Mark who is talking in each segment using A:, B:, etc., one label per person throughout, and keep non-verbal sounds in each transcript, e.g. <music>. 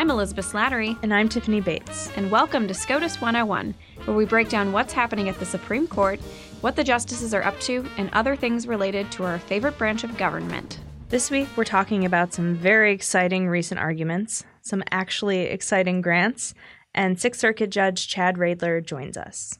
A: I'm Elizabeth Slattery.
B: And I'm Tiffany Bates.
A: And welcome to SCOTUS 101, where we break down what's happening at the Supreme Court, what the justices are up to, and other things related to our favorite branch of government.
B: This week, we're talking about some very exciting recent arguments, some actually exciting grants, and Sixth Circuit Judge Chad Readler joins us.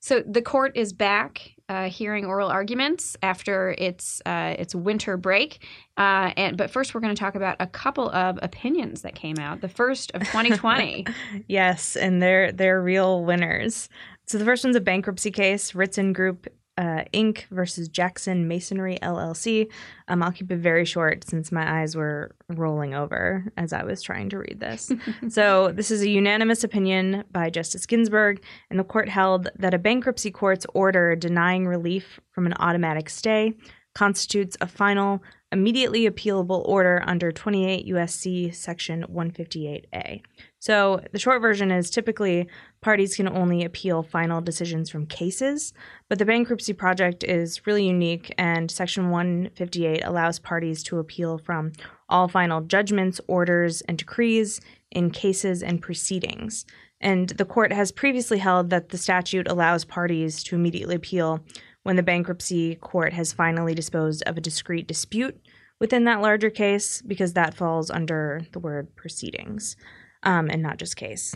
A: So the court is back uh, hearing oral arguments after its uh, its winter break. Uh, and but first, we're going to talk about a couple of opinions that came out. The first of 2020. <laughs>
B: yes, and they're they're real winners. So the first one's a bankruptcy case. Ritzen Group uh, Inc. versus Jackson Masonry LLC. Um, I'll keep it very short since my eyes were rolling over as I was trying to read this. <laughs> so, this is a unanimous opinion by Justice Ginsburg, and the court held that a bankruptcy court's order denying relief from an automatic stay constitutes a final, immediately appealable order under 28 USC section 158A. So, the short version is typically parties can only appeal final decisions from cases, but the bankruptcy project is really unique, and Section 158 allows parties to appeal from all final judgments, orders, and decrees in cases and proceedings. And the court has previously held that the statute allows parties to immediately appeal when the bankruptcy court has finally disposed of a discrete dispute within that larger case, because that falls under the word proceedings um, and not just case.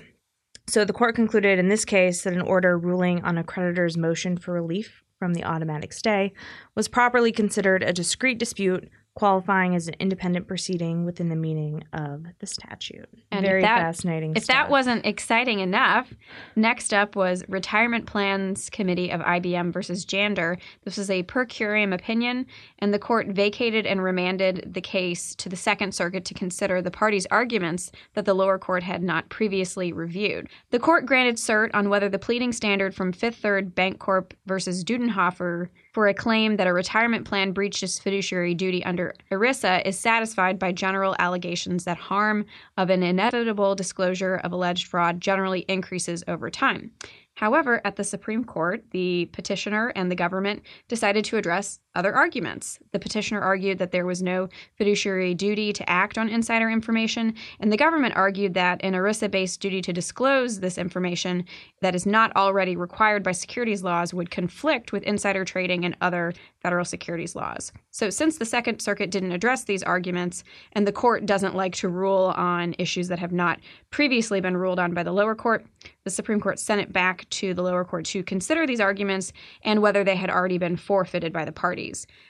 B: So the court concluded in this case that an order ruling on a creditor's motion for relief from the automatic stay was properly considered a discrete dispute qualifying as an independent proceeding within the meaning of the statute.
A: And
B: Very
A: that,
B: fascinating.
A: If
B: stuff.
A: that wasn't exciting enough, next up was Retirement Plans Committee of IBM versus Jander. This was a per curiam opinion, and the court vacated and remanded the case to the Second Circuit to consider the parties' arguments that the lower court had not previously reviewed. The court granted cert on whether the pleading standard from Fifth Third Bancorp versus Dudenhoeffer for a claim that a retirement plan breached its fiduciary duty under ERISA is satisfied by general allegations that harm of an inevitable disclosure of alleged fraud generally increases over time. However, at the Supreme Court, the petitioner and the government decided to address other arguments. The petitioner argued that there was no fiduciary duty to act on insider information, and the government argued that an ERISA based duty to disclose this information that is not already required by securities laws would conflict with insider trading and other federal securities laws. So, since the Second Circuit didn't address these arguments, and the court doesn't like to rule on issues that have not previously been ruled on by the lower court, the Supreme Court sent it back to the lower court to consider these arguments and whether they had already been forfeited by the parties.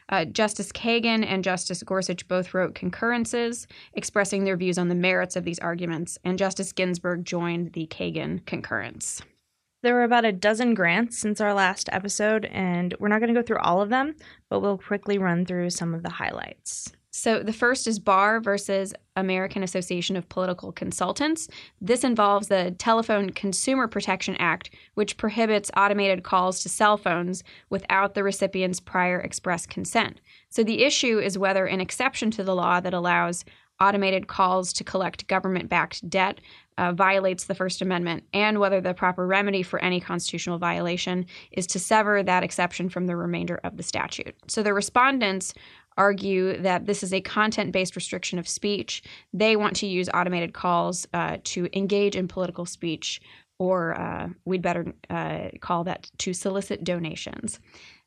A: Uh, Justice Kagan and Justice Gorsuch both wrote concurrences expressing their views on the merits of these arguments, and Justice Ginsburg joined the Kagan concurrence.
B: There were about a dozen grants since our last episode, and we're not going to go through all of them, but we'll quickly run through some of the highlights.
A: So the first is Barr versus American Association of Political Consultants. This involves the Telephone Consumer Protection Act, which prohibits automated calls to cell phones without the recipient's prior express consent. So the issue is whether an exception to the law that allows automated calls to collect government backed debt uh, violates the First Amendment, and whether the proper remedy for any constitutional violation is to sever that exception from the remainder of the statute. So the respondents argue that this is a content based restriction of speech. They want to use automated calls uh, to engage in political speech, or uh, we'd better uh, call that to solicit donations.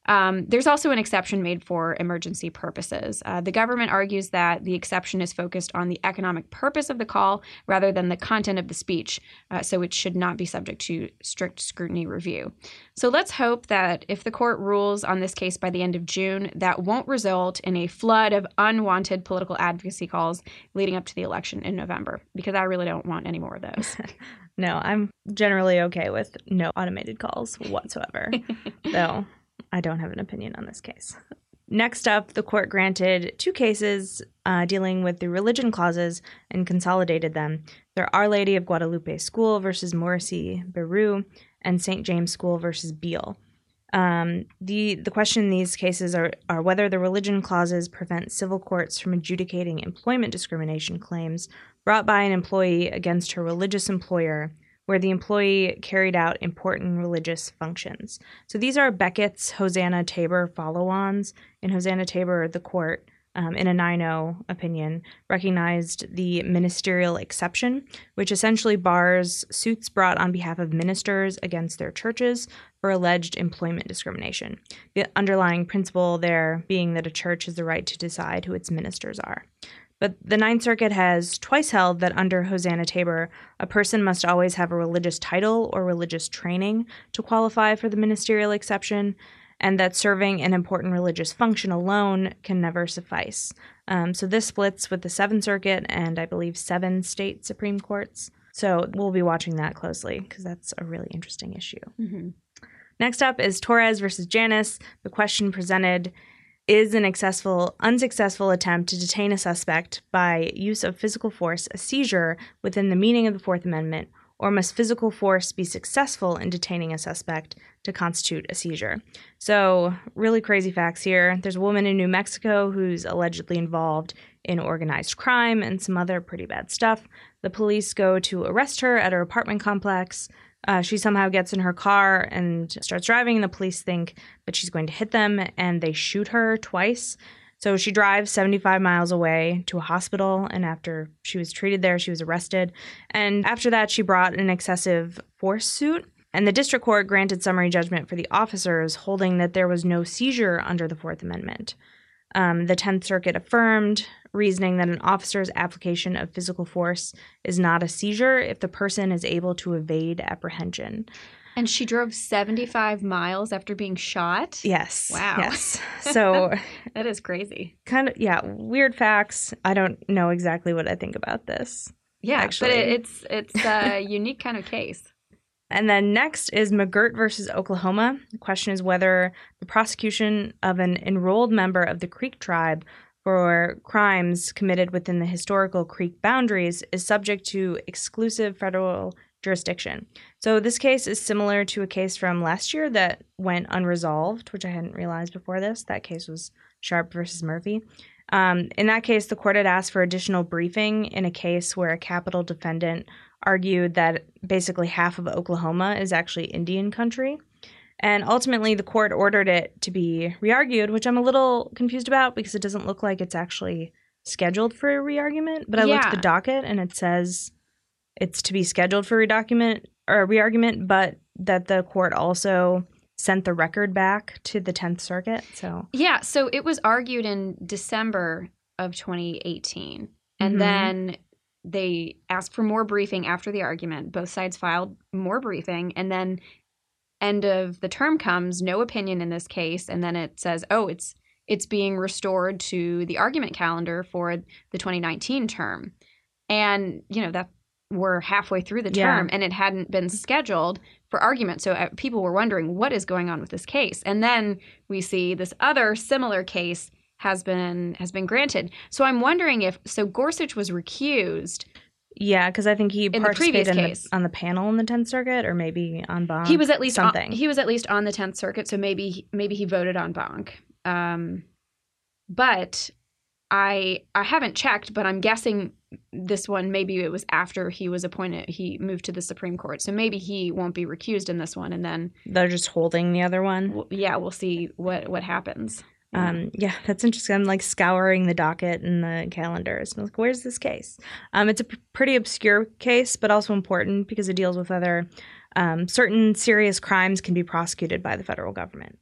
A: Um, there's also an exception made for emergency purposes. Uh, the government argues that the exception is focused on the economic purpose of the call rather than the content of the speech, uh, so it should not be subject to strict scrutiny review. So let's hope that if the court rules on this case by the end of June, that won't result in a flood of unwanted political advocacy calls leading up to the election in November, because I really don't want any more of those. <laughs>
B: no, I'm generally okay with no automated calls whatsoever, <laughs> though. I don't have an opinion on this case. Next up, the court granted two cases uh, dealing with the religion clauses and consolidated them. They're Our Lady of Guadalupe School versus Morrissey Berru and St. James School versus Biel. Um, the the question in these cases are, are whether the religion clauses prevent civil courts from adjudicating employment discrimination claims brought by an employee against her religious employer where the employee carried out important religious functions. So these are Becket's Hosanna Tabor follow ons. In Hosanna Tabor, the court um, in a 9 0 opinion, recognized the ministerial exception, which essentially bars suits brought on behalf of ministers against their churches for alleged employment discrimination. The underlying principle there being that a church has the right to decide who its ministers are. But the Ninth Circuit has twice held that under Hosanna Tabor, a person must always have a religious title or religious training to qualify for the ministerial exception, and that serving an important religious function alone can never suffice. Um, so this splits with the Seventh Circuit and I believe seven state Supreme Courts. So we'll be watching that closely because that's a really interesting issue.
A: Mm-hmm.
B: Next up is Torres versus Janus. The question presented is an successful, unsuccessful attempt to detain a suspect by use of physical force a seizure within the meaning of the Fourth Amendment, or must physical force be successful in detaining a suspect to constitute a seizure? So, really crazy facts here. There's a woman in New Mexico who's allegedly involved in organized crime and some other pretty bad stuff. The police go to arrest her at her apartment complex. Uh, she somehow gets in her car and starts driving, and the police think that she's going to hit them, and they shoot her twice. So she drives 75 miles away to a hospital, and after she was treated there, she was arrested. And after that, she brought an excessive force suit. And the district court granted summary judgment for the officers, holding that there was no seizure under the Fourth Amendment. Um, the Tenth Circuit affirmed, reasoning that an officer's application of physical force is not a seizure if the person is able to evade apprehension.
A: And she drove 75 miles after being shot?
B: Yes.
A: Wow.
B: Yes. <laughs> So
A: that is crazy.
B: kind of yeah, weird facts. I don't know exactly what I think about this.
A: Yeah,
B: Actually.
A: but it, it's it's a <laughs> unique kind of case.
B: And then next is McGirt versus Oklahoma. The question is whether the prosecution of an enrolled member of the Creek tribe for crimes committed within the historical Creek boundaries is subject to exclusive federal jurisdiction. So this case is similar to a case from last year that went unresolved, which I hadn't realized before this. That case was Sharp versus Murphy. Um, in that case, the court had asked for additional briefing in a case where a capital defendant argued that basically half of Oklahoma is actually Indian country. And ultimately, the court ordered it to be re-argued, which I'm a little confused about because it doesn't look like it's actually scheduled for a re-argument. But I looked at the docket and it says it's to be scheduled for re-document or re-argument, but that the court also sent the record back to the Tenth Circuit. So
A: Yeah, so it was argued in December of 2018. And
B: Mhm.
A: then they asked for more briefing after the argument. Both sides filed more briefing. And then end of the term comes, no opinion in this case. And then it says, oh, it's it's being restored to the argument calendar for the 2019 term. And, you know, that we're halfway through the
B: Yeah.
A: term and it hadn't been scheduled for argument. So uh, people were wondering what is going on with this case. And then we see this other similar case has been has been granted. So I'm wondering if so Gorsuch was recused.
B: Yeah, because I think he
A: the previous
B: participated in the, on the panel in the Tenth Circuit, or maybe en banc.
A: he was at least
B: something.
A: On, he was at least on the 10th circuit, so maybe maybe he voted en banc. Um, but I I haven't checked, but I'm guessing this one maybe it was after he was appointed. He moved to the Supreme Court, so maybe he won't be recused in this one, and then
B: They're just holding the other one.
A: w- yeah, we'll see what what happens.
B: Um, yeah, that's interesting. I'm like scouring the docket and the calendars. I'm like, where's this case? Um, it's a p- pretty obscure case, but also important because it deals with whether um, certain serious crimes can be prosecuted by the federal government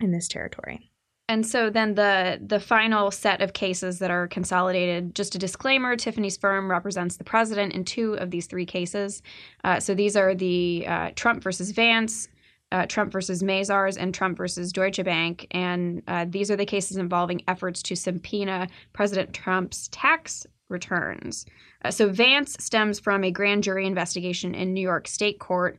B: in this territory.
A: And so then the the final set of cases that are consolidated. Just a disclaimer: Tiffany's firm represents the president in two of these three cases. Uh, so these are the uh, Trump versus Vance, uh, Trump versus Mazars, and Trump versus Deutsche Bank. And uh, these are the cases involving efforts to subpoena President Trump's tax returns. Uh, so Vance stems from a grand jury investigation in New York State Court.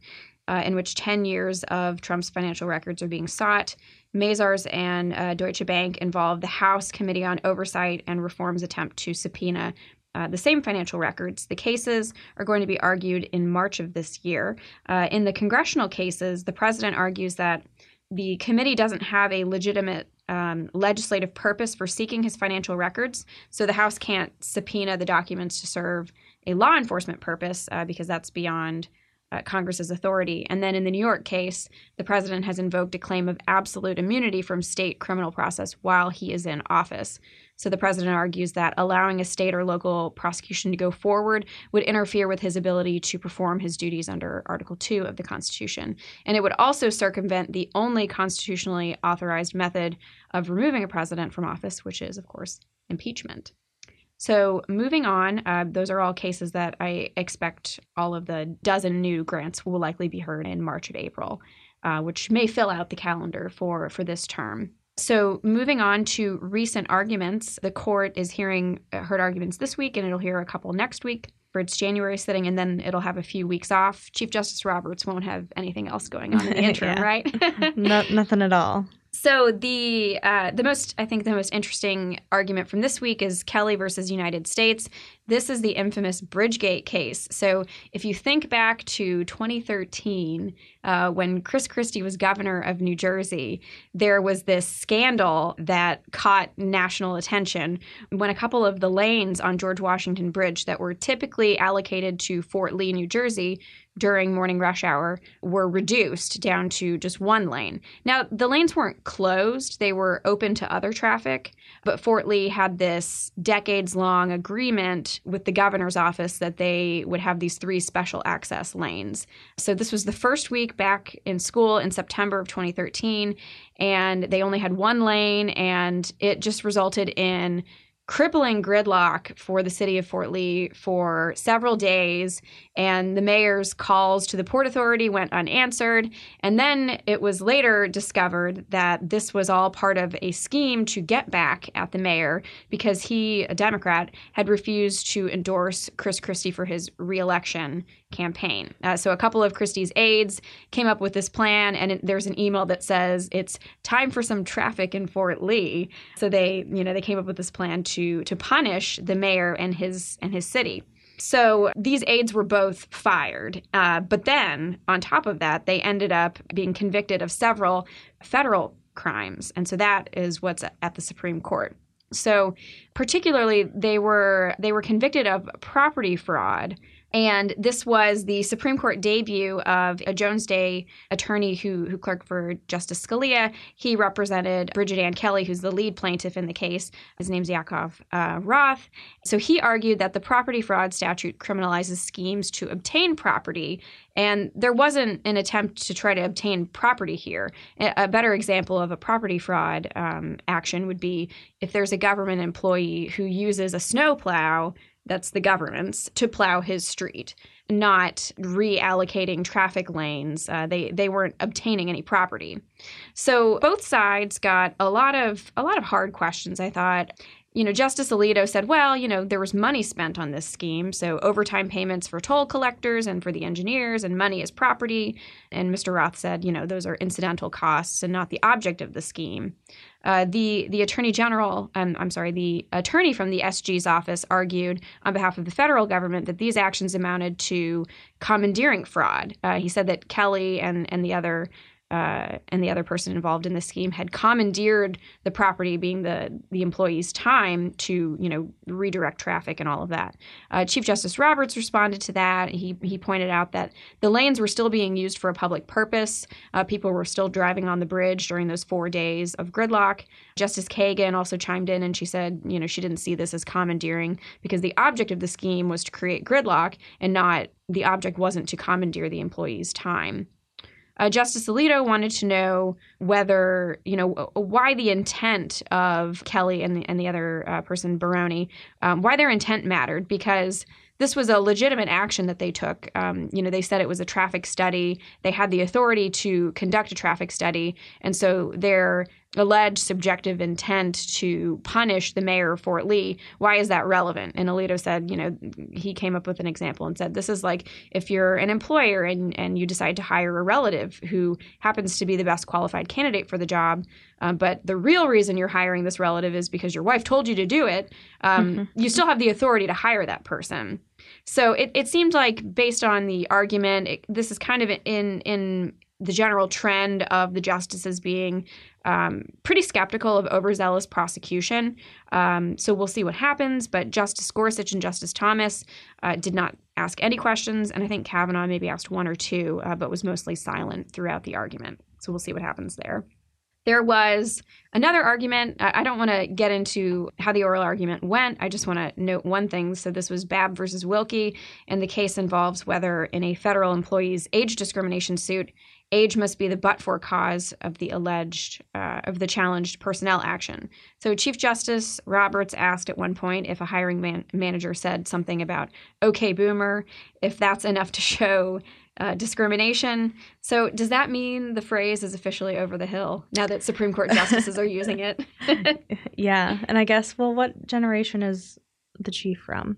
A: Uh, in which 10 years of Trump's financial records are being sought. Mazars and uh, Deutsche Bank involve the House Committee on Oversight and Reform's attempt to subpoena uh, the same financial records. The cases are going to be argued in March of this year. Uh, in the congressional cases, the president argues that the committee doesn't have a legitimate um, legislative purpose for seeking his financial records, so the House can't subpoena the documents to serve a law enforcement purpose uh, because that's beyond uh, Congress's authority. And then in the New York case, the president has invoked a claim of absolute immunity from state criminal process while he is in office. So the president argues that allowing a state or local prosecution to go forward would interfere with his ability to perform his duties under Article 2 of the Constitution. And it would also circumvent the only constitutionally authorized method of removing a president from office, which is, of course, impeachment. So, moving on, uh, those are all cases that I expect all of the dozen new grants will likely be heard in March of April, uh, which may fill out the calendar for, for this term. So, moving on to recent arguments, the court is hearing uh, heard arguments this week and it'll hear a couple next week for its January sitting, and then it'll have a few weeks off. Chief Justice Roberts won't have anything else going on in the <laughs> interim, right? <laughs>
B: no, nothing at all.
A: So the uh, the most I think the most interesting argument from this week is Kelly versus United States. This is the infamous Bridgegate case. So if you think back to 2013, uh, when Chris Christie was governor of New Jersey, there was this scandal that caught national attention when a couple of the lanes on George Washington Bridge that were typically allocated to Fort Lee, New Jersey, during morning rush hour were reduced down to just one lane. Now, the lanes weren't closed, they were open to other traffic, but Fort Lee had this decades long agreement with the governor's office that they would have these three special access lanes. So this was the first week back in school in September of 2013, and they only had one lane, and it just resulted in crippling gridlock for the city of Fort Lee for several days. And the mayor's calls to the Port Authority went unanswered. And then it was later discovered that this was all part of a scheme to get back at the mayor because he, a Democrat, had refused to endorse Chris Christie for his reelection campaign. Uh, so a couple of Christie's aides came up with this plan, and it, there's an email that says it's time for some traffic in Fort Lee. So they, you know, they came up with this plan to to punish the mayor and his and his city. So these aides were both fired. Uh, but then, on top of that, they ended up being convicted of several federal crimes. And so that is what's at the Supreme Court. So particularly they were they were convicted of property fraud and this was the Supreme Court debut of a Jones Day attorney who, who clerked for Justice Scalia. He represented Bridget Ann Kelly, who's the lead plaintiff in the case. His name's Yakov uh, Roth. So he argued that the property fraud statute criminalizes schemes to obtain property. And there wasn't an attempt to try to obtain property here. A better example of a property fraud um, action would be if there's a government employee who uses a snowplow that's the government's, to plow his street, not reallocating traffic lanes. Uh, they they weren't obtaining any property. So both sides got a lot of a lot of hard questions. I thought. You know, Justice Alito said, well, you know, there was money spent on this scheme, so overtime payments for toll collectors and for the engineers, and money is property. And Mr. Roth said, you know, those are incidental costs and not the object of the scheme. Uh, the the attorney general, um, I'm sorry, the attorney from the SG's office argued on behalf of the federal government that these actions amounted to commandeering fraud. Uh, he said that Kelly and and the other uh, and the other person involved in the scheme had commandeered the property, being the the employee's time, to you know redirect traffic and all of that. Uh, Chief Justice Roberts responded to that. He he pointed out that the lanes were still being used for a public purpose. Uh, people were still driving on the bridge during those four days of gridlock. Justice Kagan also chimed in and she said, you know, she didn't see this as commandeering because the object of the scheme was to create gridlock and not the object wasn't to commandeer the employee's time. Uh, Justice Alito wanted to know whether, you know, why the intent of Kelly and the, and the other uh, person, Baroni, um, why their intent mattered, because this was a legitimate action that they took. Um, you know, they said it was a traffic study. They had the authority to conduct a traffic study, and so their alleged subjective intent to punish the mayor of Fort Lee, why is that relevant? And Alito said, you know, he came up with an example and said, this is like if you're an employer and, and you decide to hire a relative who happens to be the best qualified candidate for the job, um, but the real reason you're hiring this relative is because your wife told you to do it, um, mm-hmm. you still have the authority to hire that person. So it, it seemed like based on the argument, it, this is kind of in in the general trend of the justices being um, pretty skeptical of overzealous prosecution. Um, so we'll see what happens. But Justice Gorsuch and Justice Thomas uh, did not ask any questions, and I think Kavanaugh maybe asked one or two, uh, but was mostly silent throughout the argument. So we'll see what happens there. There was another argument. I don't want to get into how the oral argument went. I just want to note one thing. So, this was Babb versus Wilkie, and the case involves whether in a federal employee's age discrimination suit, age must be the but for cause of the alleged, uh, of the challenged personnel action. So, Chief Justice Roberts asked at one point if a hiring man- manager said something about, okay, boomer, if that's enough to show uh, discrimination. So, does that mean the phrase is officially over the hill now that Supreme Court justices are using it? <laughs>
B: yeah, and I guess, well, what generation is the chief from?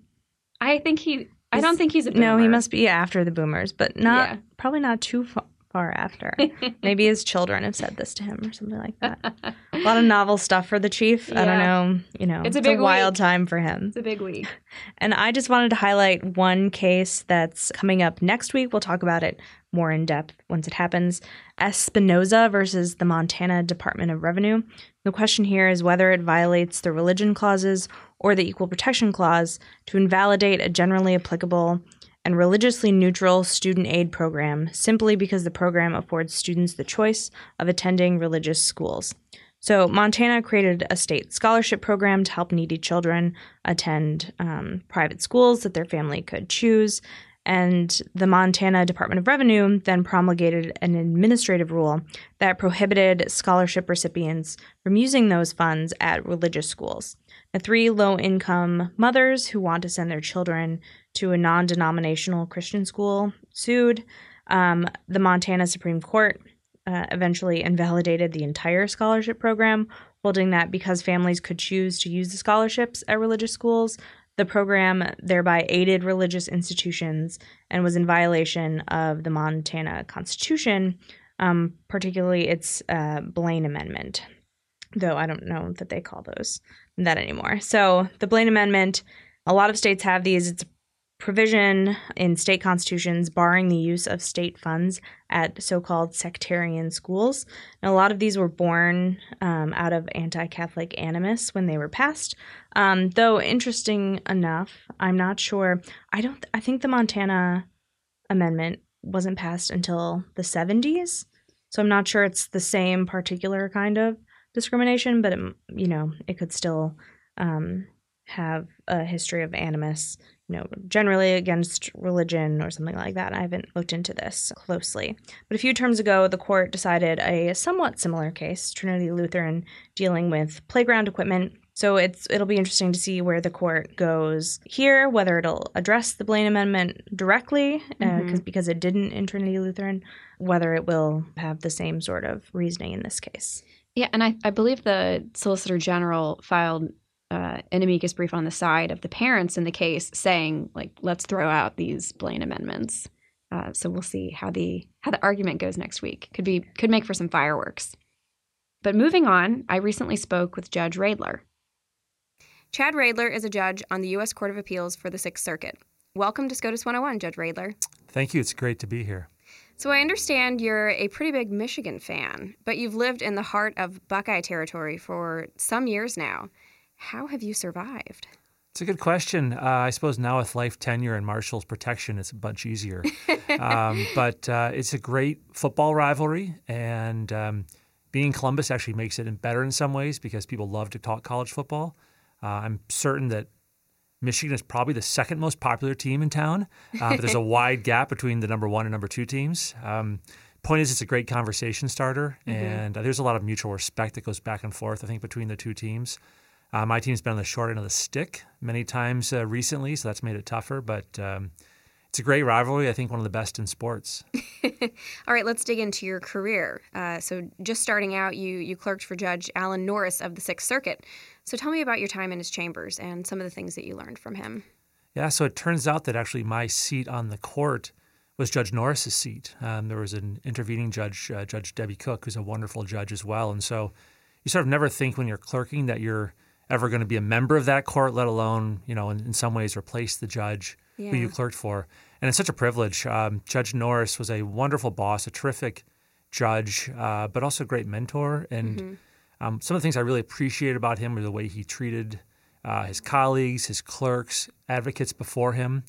A: I think he. I don't think he's a boomer.
B: No, he must be after the boomers, but not yeah. probably not too far, far after. <laughs> Maybe his children have said this to him or something like that. <laughs> a lot of novel stuff for the chief. Yeah. I don't know. You know, it's a, big a wild week. time for him.
A: It's a big week. <laughs>
B: And I just wanted to highlight one case that's coming up next week. We'll talk about it more in depth once it happens. Espinoza versus the Montana Department of Revenue. The question here is whether it violates the religion clauses or the equal protection clause to invalidate a generally applicable and religiously neutral student aid program simply because the program affords students the choice of attending religious schools. So, Montana created a state scholarship program to help needy children attend um, private schools that their family could choose. And the Montana Department of Revenue then promulgated an administrative rule that prohibited scholarship recipients from using those funds at religious schools. Three low income mothers who want to send their children to a non denominational Christian school sued. Um, the Montana Supreme Court uh, eventually invalidated the entire scholarship program, holding that because families could choose to use the scholarships at religious schools, the program thereby aided religious institutions and was in violation of the Montana Constitution, um, particularly its uh, Blaine Amendment. Though I don't know that they call those that anymore. So the Blaine Amendment, a lot of states have these. It's provision in state constitutions barring the use of state funds at so called sectarian schools. And a lot of these were born um, out of anti Catholic animus when they were passed. Um, though, interesting enough, I'm not sure. I don't, I think the Montana Amendment wasn't passed until the 70s. So I'm not sure it's the same particular kind of discrimination, but it, you know, it could still um, have a history of animus you know, generally against religion or something like that. I haven't looked into this closely. But a few terms ago, the court decided a somewhat similar case, Trinity Lutheran, dealing with playground equipment. So it's it'll be interesting to see where the court goes here, whether it'll address the Blaine Amendment directly, uh, mm-hmm. because it didn't in Trinity Lutheran, whether it will have the same sort of reasoning in this case.
A: Yeah, and I, I believe the Solicitor General filed uh, an amicus brief on the side of the parents in the case saying like let's throw out these Blaine amendments. Uh, so we'll see how the how the argument goes next week. Could be could make for some fireworks. But moving on, I recently spoke with Judge Readler. Chad Readler is a judge on the U.S. Court of Appeals for the Sixth Circuit. Welcome to SCOTUS 101, Judge Readler.
C: Thank you. It's great to be here.
A: So I understand you're a pretty big Michigan fan, but you've lived in the heart of Buckeye territory for some years now. How have you survived?
C: It's a good question. Uh, I suppose now with life tenure and Marshals' protection, it's a bunch easier. <laughs> um, but uh, it's a great football rivalry, and um, being Columbus actually makes it better in some ways because people love to talk college football. Uh, I'm certain that Michigan is probably the second most popular team in town, uh, but there's a <laughs> wide gap between the number one and number two teams. Um, point is, it's a great conversation starter, mm-hmm. and uh, there's a lot of mutual respect that goes back and forth, I think, between the two teams. Uh, my team's been on the short end of the stick many times uh, recently, so that's made it tougher. But um, it's a great rivalry. I think one of the best in sports. <laughs>
A: All right, let's dig into your career. Uh, so, just starting out, you you clerked for Judge Alan Norris of the Sixth Circuit. So, tell me about your time in his chambers and some of the things that you learned from him.
C: Yeah, so it turns out that actually my seat on the court was Judge Norris's seat. Um, there was an intervening judge, uh, Judge Debbie Cook, who's a wonderful judge as well. And so you sort of never think when you're clerking that you're ever going to be a member of that court, let alone, you know, in, in some ways replace the judge yeah. who you clerked for. And it's such a privilege. Um, judge Norris was a wonderful boss, a terrific judge, uh, but also a great mentor. And
A: Mm-hmm.
C: Um, some of the things I really appreciated about him were the way he treated uh, his colleagues, his clerks, advocates before him.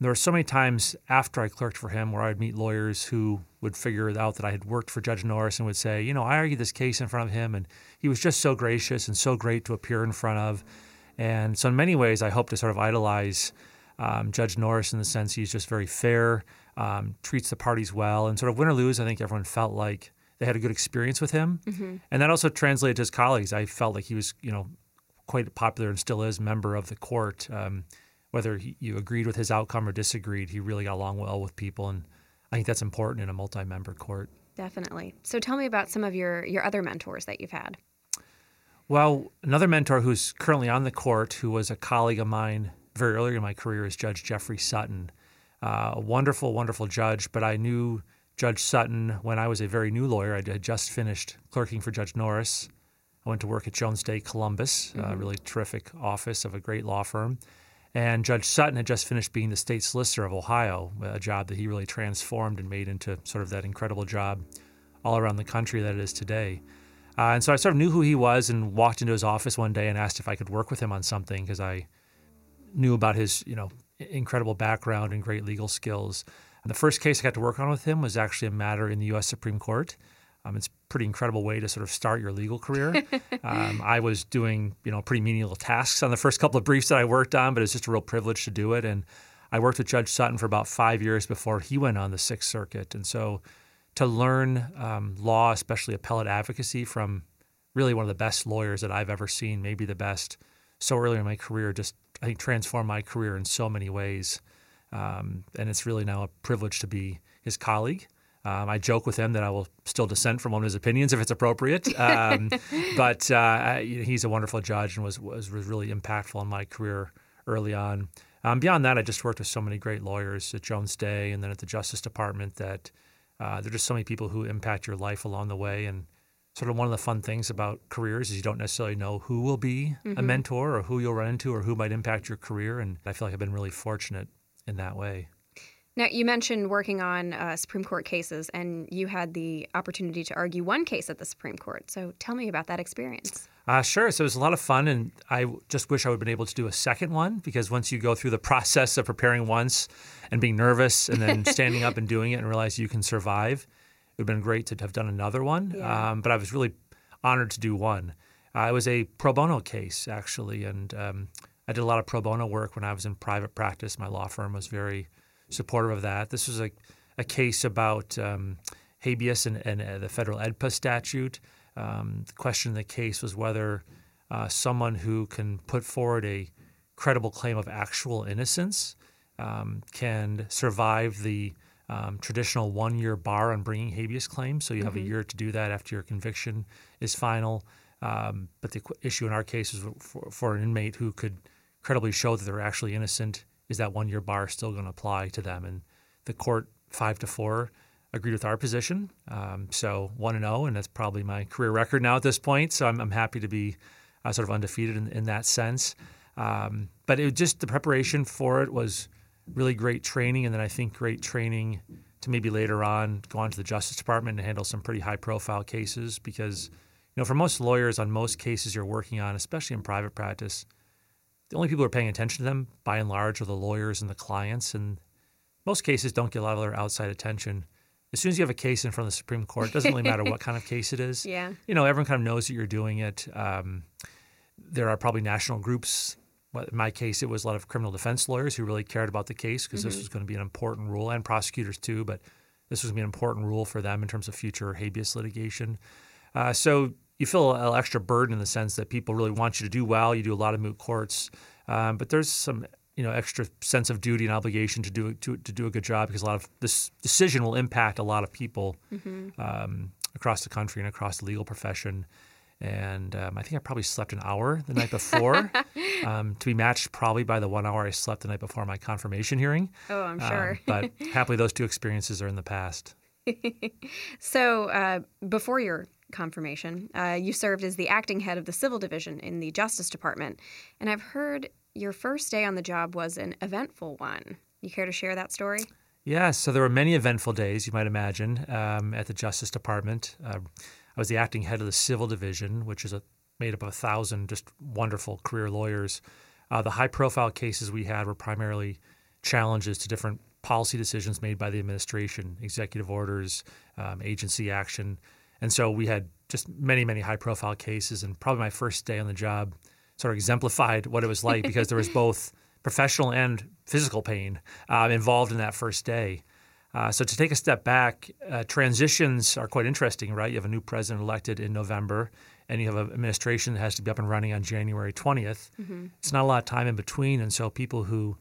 C: There were so many times after I clerked for him where I'd meet lawyers who would figure out that I had worked for Judge Norris and would say, you know, I argued this case in front of him, and he was just so gracious and so great to appear in front of. And so, in many ways, I hope to sort of idolize um, Judge Norris in the sense he's just very fair, um, treats the parties well, and sort of win or lose, I think everyone felt like they had a good experience with him. And that also translated to his colleagues. I felt like he was, you know, quite a popular and still is member of the court. Um, whether he, you agreed with his outcome or disagreed, he really got along well with people, and I think that's important in a multi-member court.
A: Definitely. So tell me about some of your your other mentors that you've had.
C: Well, another mentor who's currently on the court, who was a colleague of mine very early in my career, is Judge Jeffrey Sutton. Uh, a wonderful, wonderful judge, but I knew Judge Sutton when I was a very new lawyer. I had just finished clerking for Judge Norris. I went to work at Jones Day Columbus, a really terrific office of a great law firm. And Judge Sutton had just finished being the state solicitor of Ohio, a job that he really transformed and made into sort of that incredible job all around the country that it is today. Uh, and so I sort of knew who he was and walked into his office one day and asked if I could work with him on something because I knew about his, you know, incredible background and great legal skills. The first case I got to work on with him was actually a matter in the U.S. Supreme Court. Um, it's a pretty incredible way to sort of start your legal career. <laughs> um, I was doing, you know, pretty menial tasks on the first couple of briefs that I worked on, but it's just a real privilege to do it. And I worked with Judge Sutton for about five years before he went on the Sixth Circuit. And so to learn um, law, especially appellate advocacy, from really one of the best lawyers that I've ever seen, maybe the best, so early in my career, just I think transformed my career in so many ways. Um, and it's really now a privilege to be his colleague. Um, I joke with him that I will still dissent from one of his opinions if it's appropriate. Um, <laughs> but uh, I- he's a wonderful judge and was, was was really impactful in my career early on. Um, beyond that, I just worked with so many great lawyers at Jones Day and then at the Justice Department that uh, there are just so many people who impact your life along the way. And sort of one of the fun things about careers is you don't necessarily know who will be a mentor or who you'll run into or who might impact your career. And I feel like I've been really fortunate in that way.
A: Now, you mentioned working on uh, Supreme Court cases, and you had the opportunity to argue one case at the Supreme Court. So tell me about that experience.
C: Uh, sure. So it was a lot of fun, and I just wish I would have been able to do a second one because once you go through the <laughs> process of preparing once and being nervous and then <laughs> standing up and doing it and realize you can survive, it would have been great to have done another one.
A: Yeah.
C: Um, but I was really honored to do one. Uh, it was a pro bono case, actually, and um, I did a lot of pro bono work when I was in private practice. My law firm was very supportive of that. This was a, a case about um, habeas and, and uh, the federal AEDPA statute. Um, the question in the case was whether uh, someone who can put forward a credible claim of actual innocence um, can survive the um, traditional one year bar on bringing habeas claims. So you have a year to do that after your conviction is final. Um, but the issue in our case is for, for an inmate who could credibly show that they're actually innocent, is that one year bar still going to apply to them? And the court, five to four, agreed with our position. Um, so one and zero, and that's probably my career record now at this point. So I'm, I'm happy to be uh, sort of undefeated in, in that sense. Um, but it just the preparation for it was really great training, and then I think great training to maybe later on go on to the Justice Department and handle some pretty high profile cases because you know for most lawyers on most cases you're working on, especially in private practice, the only people who are paying attention to them by and large are the lawyers and the clients, and most cases don't get a lot of their outside attention. As soon as you have a case in front of the Supreme Court, it doesn't really matter <laughs> what kind of case it is.
A: Yeah.
C: You know, everyone kind of knows that you're doing it. Um, there are probably national groups. In my case, it was a lot of criminal defense lawyers who really cared about the case because this was going to be an important rule, and prosecutors too. But this was going to be an important rule for them in terms of future habeas litigation. Uh, so you feel an extra burden in the sense that people really want you to do well. You do a lot of moot courts, um, but there's some you know extra sense of duty and obligation to do to, to do a good job because a lot of this decision will impact a lot of people um, across the country and across the legal profession. And um, I think I probably slept an hour the night before, <laughs> um, to be matched probably by the one hour I slept the night before my confirmation hearing.
A: Oh, I'm
C: Um,
A: sure.
C: but <laughs> happily, those two experiences are in the past. <laughs>
A: So, uh, before your confirmation, uh, you served as the acting head of the civil division in the Justice Department. And I've heard your first day on the job was an eventful one. You care to share that story?
C: Yeah, so there were many eventful days, you might imagine, um, at the Justice Department. Uh, I was the acting head of the Civil Division, which is a, made up of a thousand just wonderful career lawyers. Uh, the high profile cases we had were primarily challenges to different policy decisions made by the administration, executive orders, um, agency action. And so we had just many, many high profile cases. And probably my first day on the job sort of exemplified what it was like because there was <laughs> both professional and physical pain uh, involved in that first day. Uh, so to take a step back, uh, transitions are quite interesting, right? You have a new president elected in November, and you have an administration that has to be up and running on January 20th. Mm-hmm. It's not a lot of time in between, and so people who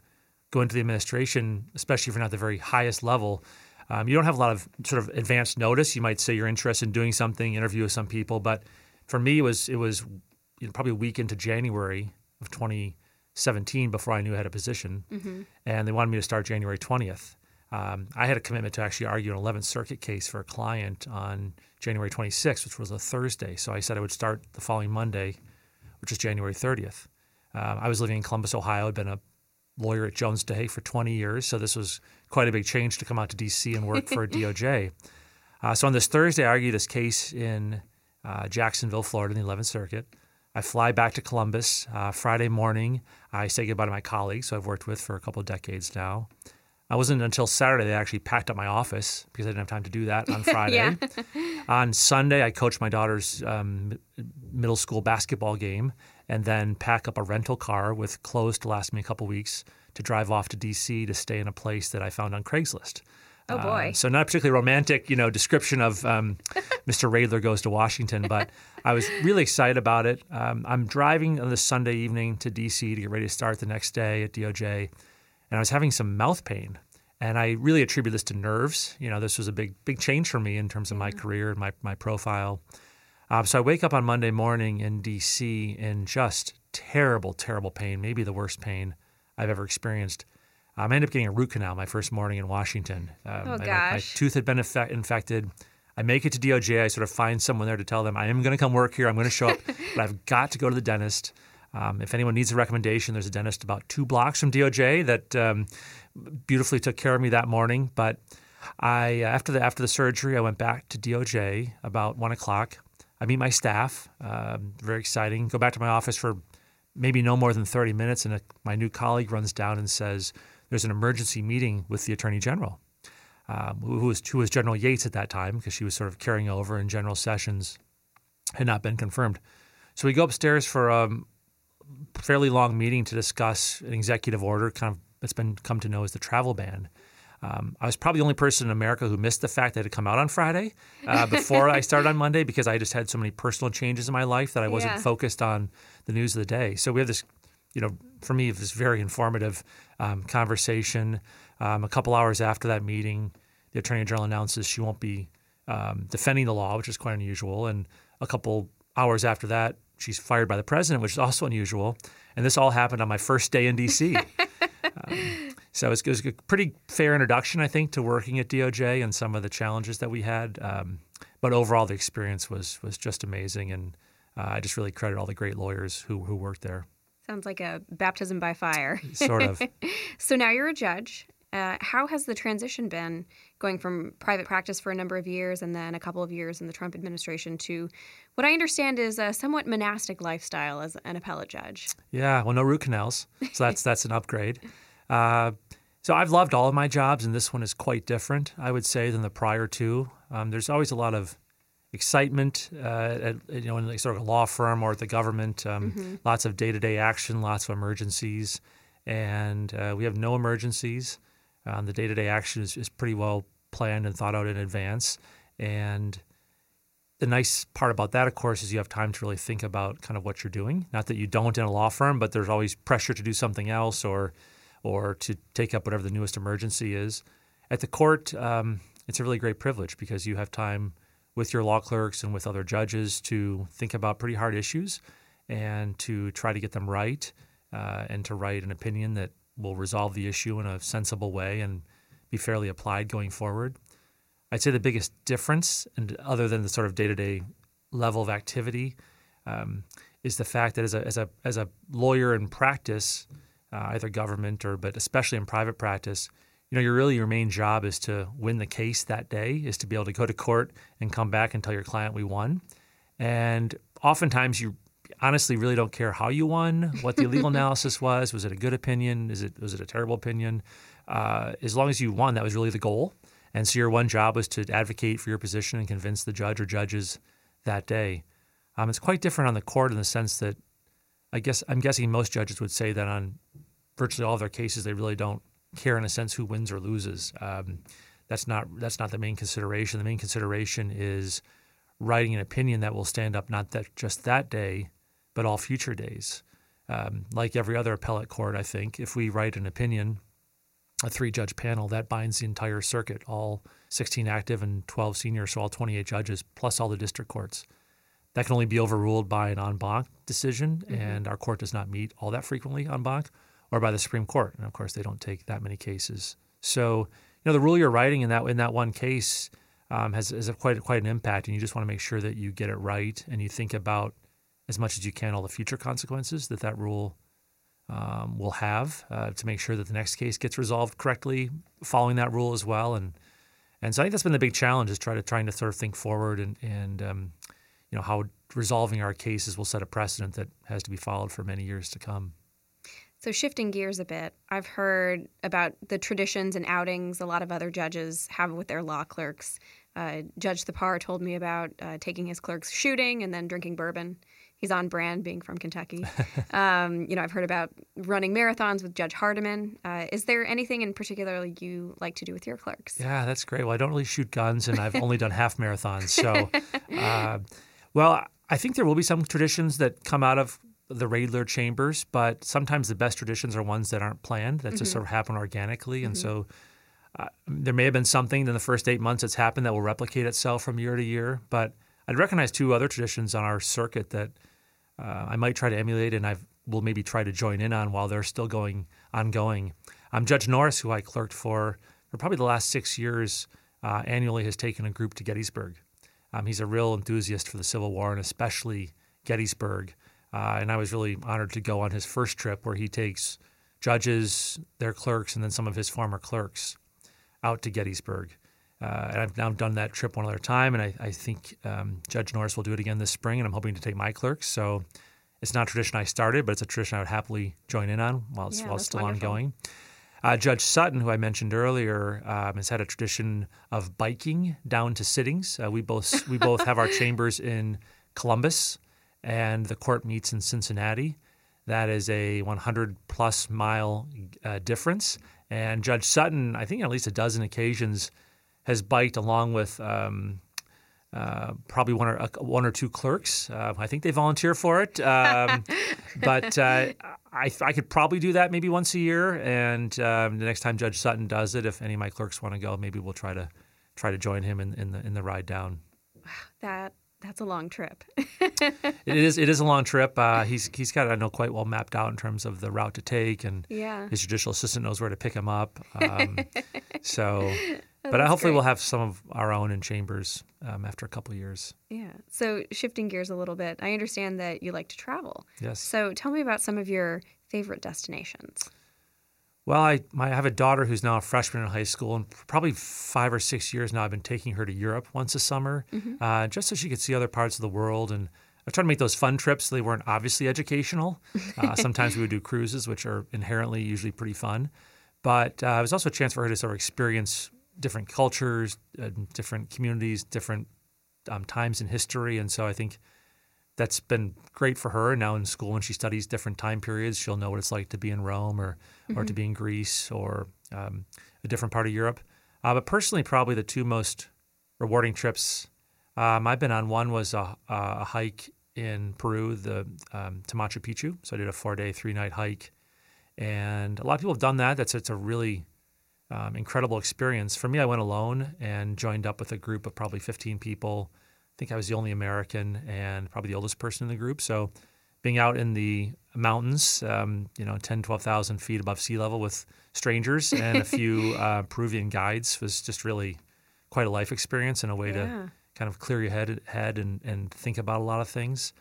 C: go into the administration, especially if you're not the very highest level, um, you don't have a lot of sort of advanced notice. You might say you're interested in doing something, interview with some people, but for me, it was it was you know, probably a week into January of 2017 before I knew I had a position, mm-hmm. and they wanted me to start January 20th. Um, I had a commitment to actually argue an 11th Circuit case for a client on January 26th, which was a Thursday. So I said I would start the following Monday, which is January 30th. Um, I was living in Columbus, Ohio. I'd been a lawyer at Jones Day for 20 years, so this was quite a big change to come out to D.C. and work for <laughs> DOJ. Uh, so on this Thursday, I argue this case in uh, Jacksonville, Florida, in the 11th Circuit. I fly back to Columbus uh, Friday morning. I say goodbye to my colleagues who I've worked with for a couple of decades now. I wasn't until Saturday they actually packed up my office because I didn't have time to do that on <laughs> Friday. on Sunday, I coached my daughter's um, middle school basketball game and then pack up a rental car with clothes to last me a couple weeks to drive off to DC to stay in a place that I found on Craigslist.
A: Oh boy!
C: Uh, so not a particularly romantic, you know, description of um, <laughs> Mr. Readler goes to Washington, but I was really excited about it. Um, I'm driving on this Sunday evening to DC to get ready to start the next day at DOJ and I was having some mouth pain. And I really attribute this to nerves. You know, this was a big, big change for me in terms of my career and my, my profile. Um, so I wake up on Monday morning in DC in just terrible, terrible pain, maybe the worst pain I've ever experienced. Um, I ended up getting a root canal my first morning in Washington.
A: Um, oh, gosh.
C: My, my, tooth had been infe- infected. I make it to DOJ. I sort of find someone there to tell them I am going to come work here. I'm going to show up, <laughs> but I've got to go to the dentist. Um, if anyone needs a recommendation, there's a dentist about two blocks from DOJ that um, beautifully took care of me that morning. But I after the after the surgery, I went back to DOJ about one o'clock. I meet my staff. Uh, very exciting. Go back to my office for maybe no more than 30 minutes, and a, my new colleague runs down and says, "There's an emergency meeting with the Attorney General." Um, who, was, who was General Yates at that time because she was sort of carrying over, and General Sessions had not been confirmed. So we go upstairs for a fairly long meeting to discuss an executive order, kind of that's been come to know as the travel ban. Um, I was probably the only person in America who missed the fact that it had come out on Friday uh, <laughs> before I started on Monday because I just had so many personal changes in my life that I wasn't
A: yeah.
C: focused on the news of the day. So we have this, you know, for me, this very informative um, conversation. Um, a couple hours after that meeting, the Attorney General announces she won't be um, defending the law, which is quite unusual. And a couple hours after that, she's fired by the president, which is also unusual. And this all happened on my first day in D.C. <laughs> um, so it was, a pretty fair introduction, I think, to working at DOJ and some of the challenges that we had. Um, but overall, the experience was was just amazing, and uh, I just really credit all the great lawyers who who worked there.
A: Sounds like a baptism by fire.
C: Sort of. <laughs>
A: so now you're a judge. Uh, how has the transition been going from private practice for a number of years and then a couple of years in the Trump administration to what I understand is a somewhat monastic lifestyle as an appellate judge?
C: Yeah, well, no root canals, so that's that's an upgrade. Uh, so I've loved all of my jobs, and this one is quite different, I would say, than the prior two. Um, there's always a lot of excitement, uh, at, you know, in sort of a law firm or at the government. Um, mm-hmm. Lots of day-to-day action, lots of emergencies, and uh, we have no emergencies. Um, the day to day action is, is pretty well planned and thought out in advance. And the nice part about that, of course, is you have time to really think about kind of what you're doing. Not that you don't in a law firm, but there's always pressure to do something else or or to take up whatever the newest emergency is. At the court, um, it's a really great privilege because you have time with your law clerks and with other judges to think about pretty hard issues and to try to get them right uh, and to write an opinion that will resolve the issue in a sensible way and be fairly applied going forward. I'd say the biggest difference, and other than the sort of day to day level of activity, um, is the fact that as a, as a, as a lawyer in practice, uh, either government or but especially in private practice, you know, your really your main job is to win the case that day, is to be able to go to court and come back and tell your client we won. And oftentimes you honestly really don't care how you won, what the legal <laughs> analysis was. Was it a good opinion? Is it was it a terrible opinion? Uh, as long as you won, that was really the goal. And so your one job was to advocate for your position and convince the judge or judges that day. Um, it's quite different on the court in the sense that I guess I'm guessing most judges would say that on virtually all of their cases they really don't care in a sense who wins or loses. Um, that's not that's not the main consideration. The main consideration is writing an opinion that will stand up not that just that day, but all future days. Um, like every other appellate court, I think if we write an opinion, a three-judge panel that binds the entire circuit, all 16 active and 12 senior, so all 28 judges plus all the district courts. That can only be overruled by an en banc decision, mm-hmm. and our court does not meet all that frequently en banc or by the Supreme Court. And of course, they don't take that many cases. So, you know, the rule you're writing in that in that one case um, has, has quite quite an impact, and you just want to make sure that you get it right and you think about as much as you can all the future consequences that that rule um, will have uh, to make sure that the next case gets resolved correctly following that rule as well. And and so I think that's been the big challenge is try to trying to sort of think forward and and um, you know how resolving our cases will set a precedent that has to be followed for many years to come.
A: So, shifting gears a bit, I've heard about the traditions and outings a lot of other judges have with their law clerks. Uh, Judge Thapar told me about uh, taking his clerks shooting and then drinking bourbon. He's on brand, being from Kentucky. <laughs> um, you know, I've heard about running marathons with Judge Hardiman. Uh, is there anything in particular you like to do with your clerks?
C: Yeah, that's great. Well, I don't really shoot guns, and I've <laughs> only done half marathons. So, <laughs> uh, well, I think there will be some traditions that come out of the regular chambers, but sometimes the best traditions are ones that aren't planned, that mm-hmm. just sort of happen organically. Mm-hmm. And so uh, there may have been something in the first eight months that's happened that will replicate itself from year to year. But I'd recognize two other traditions on our circuit that uh, I might try to emulate and I will maybe try to join in on while they're still going ongoing. Um, Judge Norris, who I clerked for for probably the last six years, uh, annually has taken a group to Gettysburg. Um, he's a real enthusiast for the Civil War and especially Gettysburg. Uh, and I was really honored to go on his first trip where he takes judges, their clerks, and then some of his former clerks out to Gettysburg. Uh, and I've now done that trip one other time, and I, I think um, Judge Norris will do it again this spring, and I'm hoping to take my clerks. So it's not a tradition I started, but it's a tradition I would happily join in on while it's, yeah, while it's still wonderful. ongoing. Uh, Judge Sutton, who I mentioned earlier, um, has had a tradition of biking down to sittings. Uh, we both we both have our <laughs> chambers in Columbus, and the court meets in Cincinnati. That is a 100 plus mile uh, difference. And Judge Sutton, I think at least a dozen occasions, has biked along with um, uh, probably one or uh, one or two clerks. Uh, I think they volunteer for it, um, <laughs> but uh, I, I could probably do that maybe once a year. And um, the next time Judge Sutton does it, if any of my clerks want to go, maybe we'll try to try to join him in, in the in the ride down.
A: Wow, That that's a long trip. <laughs>
C: it is. It is a long trip. Uh, he's he's got I know quite well mapped out in terms of the route to take, and
A: yeah.
C: his judicial assistant knows where to pick him up. <laughs> Um, so, but hopefully great. we'll have some of our own in chambers um, after a couple years.
A: Yeah. So shifting gears a little bit, I understand that you like to travel.
C: Yes.
A: So tell me about some of your favorite destinations.
C: Well, I, my, I have a daughter who's now a freshman in high school, and probably five or six years now, I've been taking her to Europe once a summer, mm-hmm. uh, just so she could see other parts of the world. And I tried to make those fun trips. So they weren't obviously educational. <laughs> Uh, sometimes we would do cruises, which are inherently usually pretty fun. But uh, it was also a chance for her to sort of experience different cultures, uh, different communities, different um, times in history. And so I think that's been great for her. Now in school, when she studies different time periods, she'll know what it's like to be in Rome or mm-hmm. or to mm-hmm. be in Greece or um, a different part of Europe. Uh, but personally, probably the two most rewarding trips um, I've been on. One was a, a hike in Peru, the um, to Machu Picchu. So I did a four day, three night hike, and a lot of people have done that. That's it's a really um, incredible experience. For me, I went alone and joined up with a group of probably 15 people I think I was the only American and probably the oldest person in the group. So being out in the mountains, um, you know, 10, 12,000 feet above sea level with strangers and a few <laughs> uh, Peruvian guides was just really quite a life experience and a way yeah. to kind of clear your head, head and, and think about a lot of things.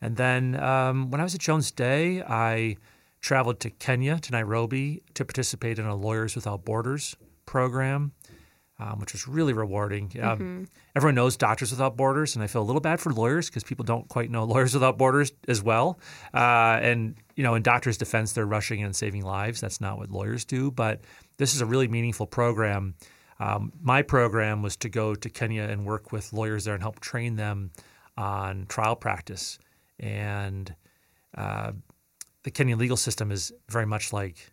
C: And then um, when I was at Jones Day, I traveled to Kenya, to Nairobi, to participate in a Lawyers Without Borders program, um, which was really rewarding. Um, everyone knows Doctors Without Borders, and I feel a little bad for lawyers because people don't quite know <laughs> Lawyers Without Borders as well. Uh, and you know, in doctors' defense, they're rushing in and saving lives. That's not what lawyers do. But this is a really meaningful program. Um, my program was to go to Kenya and work with lawyers there and help train them on trial practice. And uh, the Kenyan legal system is very much like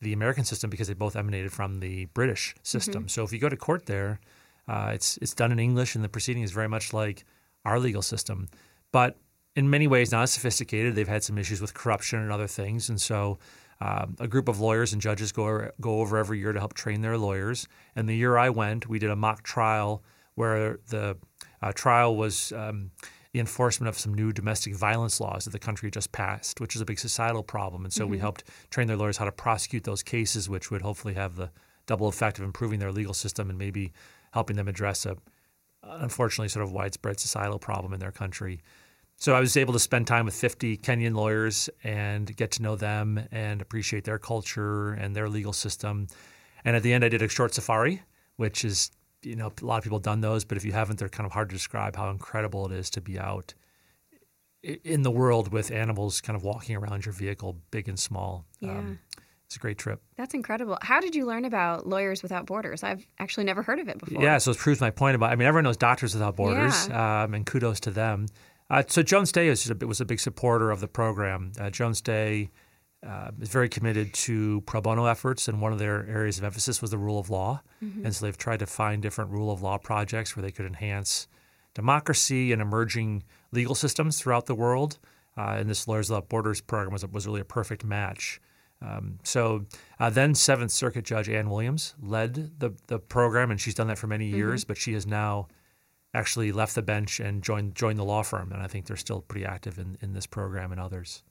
C: the American system because they both emanated from the British system. So if you go to court there, uh, it's it's done in English, and the proceeding is very much like our legal system, but in many ways not as sophisticated. They've had some issues with corruption and other things, and so um, a group of lawyers and judges go go over every year to help train their lawyers. And the year I went, we did a mock trial where the uh, trial was. Um, the enforcement of some new domestic violence laws that the country just passed, which is a big societal problem. And so we mm-hmm. helped train their lawyers how to prosecute those cases, which would hopefully have the double effect of improving their legal system and maybe helping them address a unfortunately sort of widespread societal problem in their country. So I was able to spend time with 50 Kenyan lawyers and get to know them and appreciate their culture and their legal system. And at the end, I did a short safari, which is, you know, a lot of people have done those, but if you haven't, they're kind of hard to describe how incredible it is to be out in the world with animals kind of walking around your vehicle, big and small.
A: Yeah.
C: it's a great trip.
A: That's incredible. How did you learn about Lawyers Without Borders? I've actually never heard of it before.
C: Yeah, so it proves my point about. I mean, everyone knows Doctors Without Borders, um, and kudos to them. Uh, so Jones Day was a, was a big supporter of the program. Uh, Jones Day uh, is very committed to pro bono efforts, and one of their areas of emphasis was the rule of law. And so they've tried to find different rule of law projects where they could enhance democracy and emerging legal systems throughout the world. Uh, and this Lawyers Without Borders program was, was really a perfect match. Um, so uh, then Seventh Circuit Judge Ann Williams led the, the program, and she's done that for many years, but she has now actually left the bench and joined joined the law firm. And I think they're still pretty active in, in this program and others.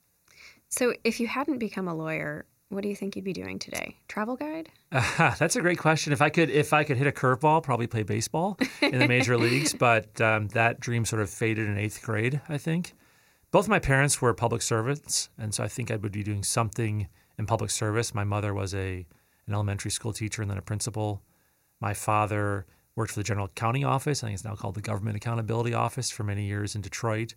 A: So if you hadn't become a lawyer, what do you think you'd be doing today? Travel guide?
C: Uh, <laughs> that's a great question. If I could, if I could hit a curveball, probably play baseball in the major <laughs> leagues. But um, that dream sort of faded in eighth grade. I think both my parents were public servants, and so I think I would be doing something in public service. My mother was a an elementary school teacher and then a principal. My father worked for the General Accounting Office. I think it's now called the Government Accountability Office for many years in Detroit.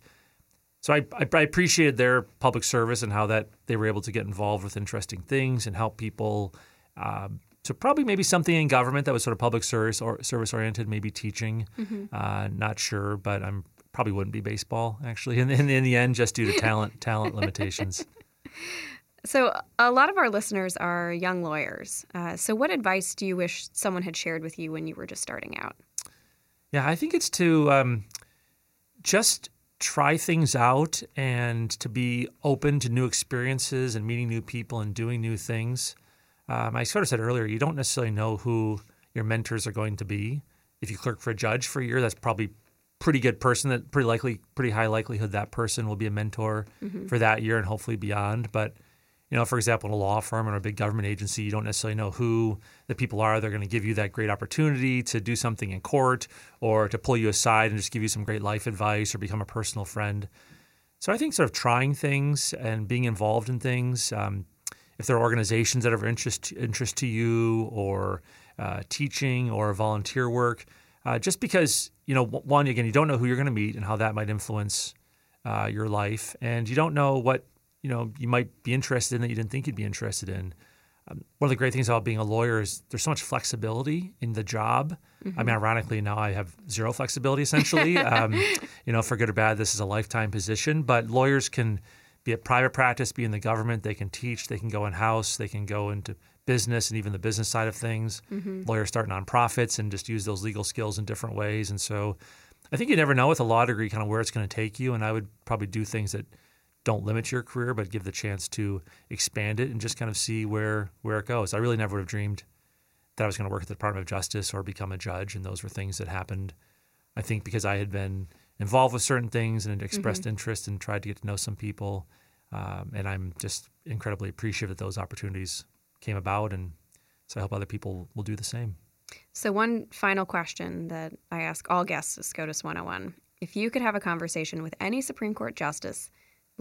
C: So I, I, I appreciated their public service and how that they were able to get involved with interesting things and help people. Um, so probably maybe something in government that was sort of public service or service oriented, maybe teaching. Uh, not sure, but I'm probably wouldn't be baseball actually in, in, in the end, just due to talent talent limitations. <laughs>
A: So a lot of our listeners are young lawyers. Uh, so what advice do you wish someone had shared with you when you were just starting out?
C: Yeah, I think it's to um, just try things out and to be open to new experiences and meeting new people and doing new things. Um, I sort of said earlier, you don't necessarily know who your mentors are going to be. If you clerk for a judge for a year, that's probably pretty good person. That pretty likely, pretty high likelihood that person will be a mentor for that year and hopefully beyond. But you know, for example, in a law firm or a big government agency, you don't necessarily know who the people are. They're going to give you that great opportunity to do something in court or to pull you aside and just give you some great life advice or become a personal friend. So I think sort of trying things and being involved in things. Um, if there are organizations that are of interest interest to you, or uh, teaching or volunteer work, uh, just because you know one again you don't know who you're going to meet and how that might influence uh, your life, and you don't know what you know you might be interested in that you didn't think you'd be interested in. Um, one of the great things about being a lawyer is there's so much flexibility in the job. I mean, ironically, now I have zero flexibility essentially. <laughs> um, you know, for good or bad, this is a lifetime position. But lawyers can be at private practice, be in the government. They can teach. They can go in house. They can go into business and even the business side of things. Lawyers start nonprofits and just use those legal skills in different ways. And so, I think you never know with a law degree kind of where it's going to take you. And I would probably do things that don't limit your career, but give the chance to expand it and just kind of see where where it goes. I really never would have dreamed that I was going to work at the Department of Justice or become a judge, and those were things that happened. I think because I had been involved with certain things and had expressed interest and tried to get to know some people, um, and I'm just incredibly appreciative that those opportunities came about, and so I hope other people will do the same.
A: So one final question that I ask all guests at SCOTUS 101. If you could have a conversation with any Supreme Court justice,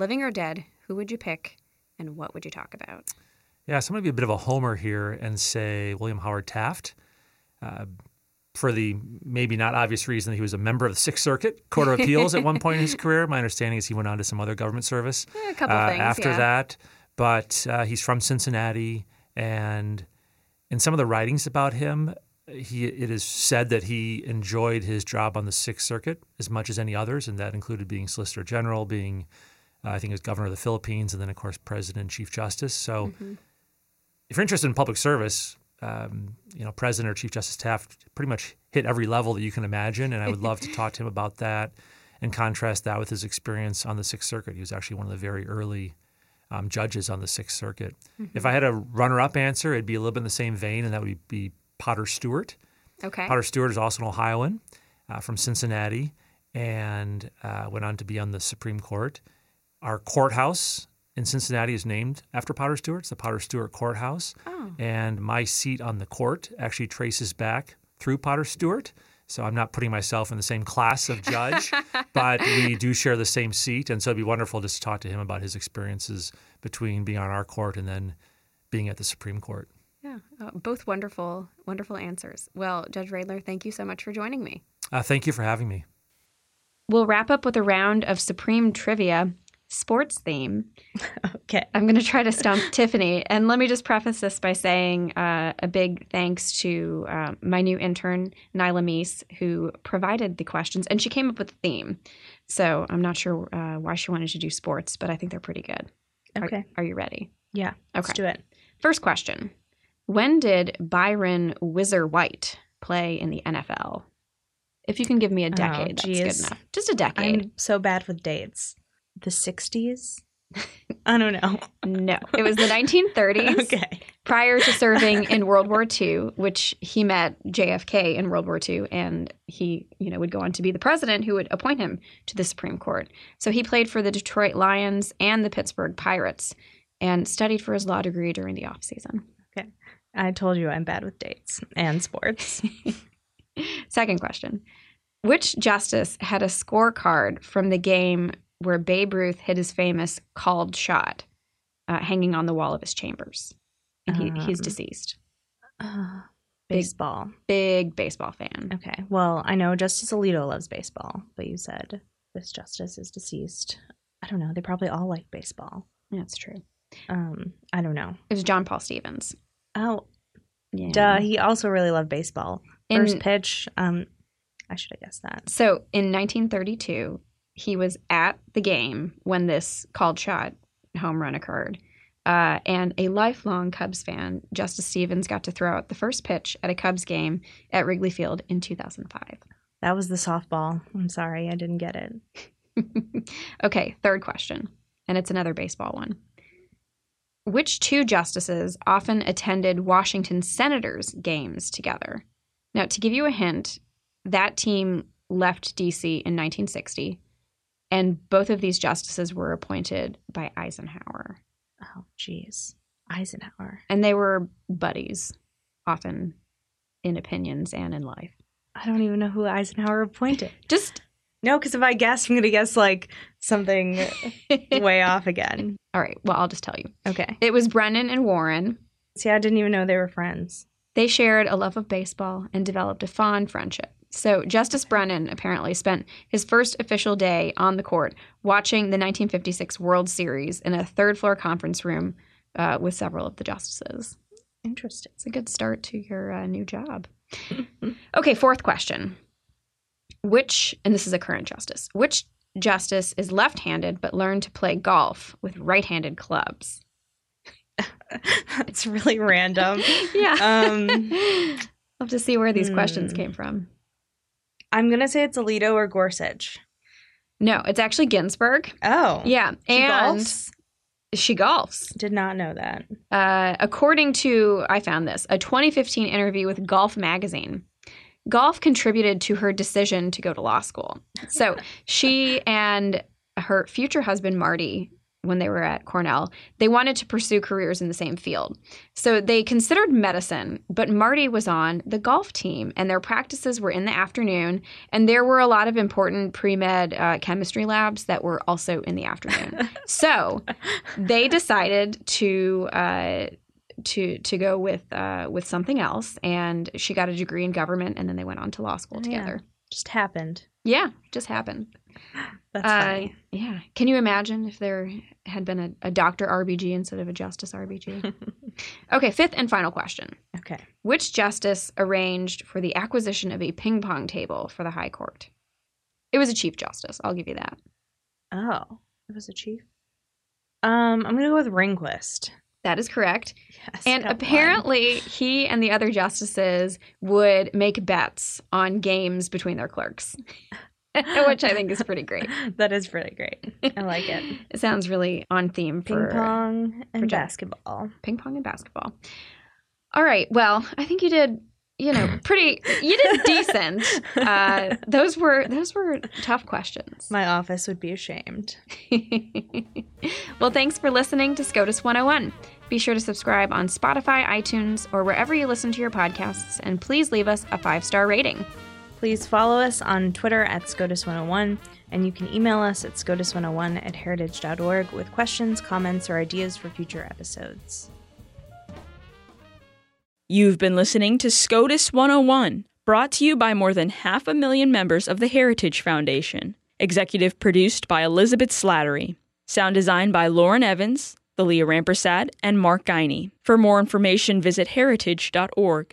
A: living or dead, who would you pick and what would you talk about?
C: Yeah, so I'm going to be a bit of a homer here and say William Howard Taft. Uh, for the maybe not obvious reason that he was a member of the Sixth Circuit Court of Appeals at one point in his <laughs> career. My understanding is he went on to some other government service
A: a couple
C: uh,
A: things
C: after
A: yeah.
C: that. But uh, he's from Cincinnati, and in some of the writings about him, he it is said that he enjoyed his job on the Sixth Circuit as much as any others, and that included being Solicitor General, being I think he was Governor of the Philippines, and then of course President and Chief Justice. So,
A: Mm-hmm.
C: if you're interested in public service, um, you know President or Chief Justice Taft pretty much hit every level that you can imagine, and I would love to talk to him about that and contrast that with his experience on the Sixth Circuit. He was actually one of the very early um, judges on the Sixth Circuit. If I had a runner-up answer, it'd be a little bit in the same vein, and that would be Potter Stewart.
A: Okay.
C: Potter Stewart is also an Ohioan uh, from Cincinnati and uh, went on to be on the Supreme Court. Our courthouse in Cincinnati is named after Potter Stewart. It's the Potter Stewart Courthouse.
A: Oh.
C: And my seat on the court actually traces back through Potter Stewart. So I'm not putting myself in the same class of judge, <laughs> but we do share the same seat. And so it'd be wonderful just to talk to him about his experiences between being on our court and then being at the Supreme Court.
A: Yeah, uh, both wonderful, wonderful answers. Well, Judge Readler, thank you so much for joining me.
C: Uh, thank you for having me.
A: We'll wrap up with a round of Supreme trivia, sports theme.
B: Okay.
A: I'm going to try to stump <laughs> Tiffany. And let me just preface this by saying uh, a big thanks to uh, my new intern, Nyla Meese, who provided the questions and she came up with the theme. So I'm not sure uh, why she wanted to do sports, but I think they're pretty good.
B: Okay.
A: Are, you ready?
B: Yeah. Let's
A: Okay.
B: do it.
A: First question When did Byron Whizzer White play in the NFL? If you can give me a decade, that's good enough. Just a decade.
B: I'm so bad with dates. The 60s? <laughs> I don't know.
A: No, it was the 1930s. <laughs>
B: Okay.
A: prior to serving in World War II, which he met JFK in World War II, and he, you know, would go on to be the president who would appoint him to the Supreme Court. So he played for the Detroit Lions and the Pittsburgh Pirates, and studied for his law degree during the off season.
B: Okay, I told you I'm bad with dates and sports. <laughs>
A: Second question: Which justice had a scorecard from the game where Babe Ruth hit his famous called shot, uh, hanging on the wall of his chambers? And he, he's
B: Um,
A: deceased.
B: Uh, baseball.
A: Big baseball fan.
B: Okay. Well, I know Justice Alito loves baseball, but you said this justice is deceased. I don't know. They probably all like baseball.
A: That's true.
B: Um, I don't know.
A: It was John Paul Stevens.
B: Oh,
A: Yeah.
B: duh. He also really loved baseball.
A: In-
B: First pitch. Um, I should have guessed that.
A: So in 1932, he was at the game when this called shot home run occurred. Uh, and a lifelong Cubs fan, Justice Stevens, got to throw out the first pitch at a Cubs game at Wrigley Field in 2005.
B: That was the softball. I'm sorry, I didn't get it. <laughs>
A: okay, third question. And it's another baseball one. Which two justices often attended Washington Senators games together? Now, to give you a hint, that team left DC in 1960, and both of these justices were appointed by Eisenhower.
B: Oh, jeez. Eisenhower.
A: And they were buddies, often in opinions and in life.
B: I don't even know who Eisenhower appointed. <laughs>
A: Just
B: No, because if I guess, I'm going to guess like something <laughs> way off again.
A: all right, well, I'll just tell you.
B: Okay.
A: It was Brennan and Warren.
B: See, I didn't even know they were friends.
A: They shared a love of baseball and developed a fond friendship. So, Justice Brennan apparently spent his first official day on the court watching the 1956 World Series in a third floor conference room uh, with several of the justices.
B: Interesting.
A: It's a good start to your uh, new job. <laughs> okay, fourth question. Which, and this is a current justice, which justice is left handed but learned to play golf with right handed clubs? <laughs>
B: That's really random. <laughs>
A: Yeah.
B: Um,
A: Love to see where these questions
B: hmm.
A: came from.
B: I'm going to say it's Alito or Gorsuch.
A: No, it's actually Ginsburg.
B: Oh.
A: Yeah,
B: She
A: and
B: golfs?
A: she golfs.
B: Did not know that.
A: Uh, according to, I found this, a 2015 interview with Golf Magazine. Golf contributed to her decision to go to law school. So <laughs> she and her future husband, Marty, when they were at Cornell, they wanted to pursue careers in the same field. So they considered medicine, but Marty was on the golf team and their practices were in the afternoon. And there were a lot of important pre med uh, chemistry labs that were also in the afternoon. <laughs> so they decided to uh, to to go with uh, with something else, and she got a degree in government, and then they went on to law school
B: together. yeah.
A: Together.
B: Just happened.
A: Yeah, just happened. <gasps>
B: That's
A: Uh,
B: funny.
A: Yeah. Can you imagine if there had been a, a Dr. RBG instead of a Justice RBG? <laughs> okay, fifth and final question.
B: okay.
A: Which justice arranged for the acquisition of a ping pong table for the High Court? It was a Chief Justice. I'll give you that.
B: Oh, it was a chief. Um, I'm gonna go with Rehnquist.
A: That is correct.
B: Yes.
A: And
B: one.
A: apparently, he and the other justices would make bets on games between their clerks, <laughs> which I think is pretty great. <laughs>
B: that is pretty great. I like it. <laughs>
A: It sounds really on theme
B: Ping pong and basketball.
A: ping pong and basketball. All right. Well, I think you did, you know, <clears throat> pretty. You did decent. Uh, those were those were tough questions.
B: My office would be ashamed. <laughs>
A: well, thanks for listening to SCOTUS 101. Be sure to subscribe on Spotify, iTunes, or wherever you listen to your podcasts, and please leave us a five star rating.
B: Please follow us on Twitter at SCOTUS101, and you can email us at SCOTUS101 at heritage.org with questions, comments, or ideas for future episodes.
D: You've been listening to SCOTUS 101, brought to you by more than half a million members of the Heritage Foundation. Executive produced by Elizabeth Slattery. Sound design by Lauren Evans, Thalia Rampersad, and Mark Guiney. For more information, visit heritage.org.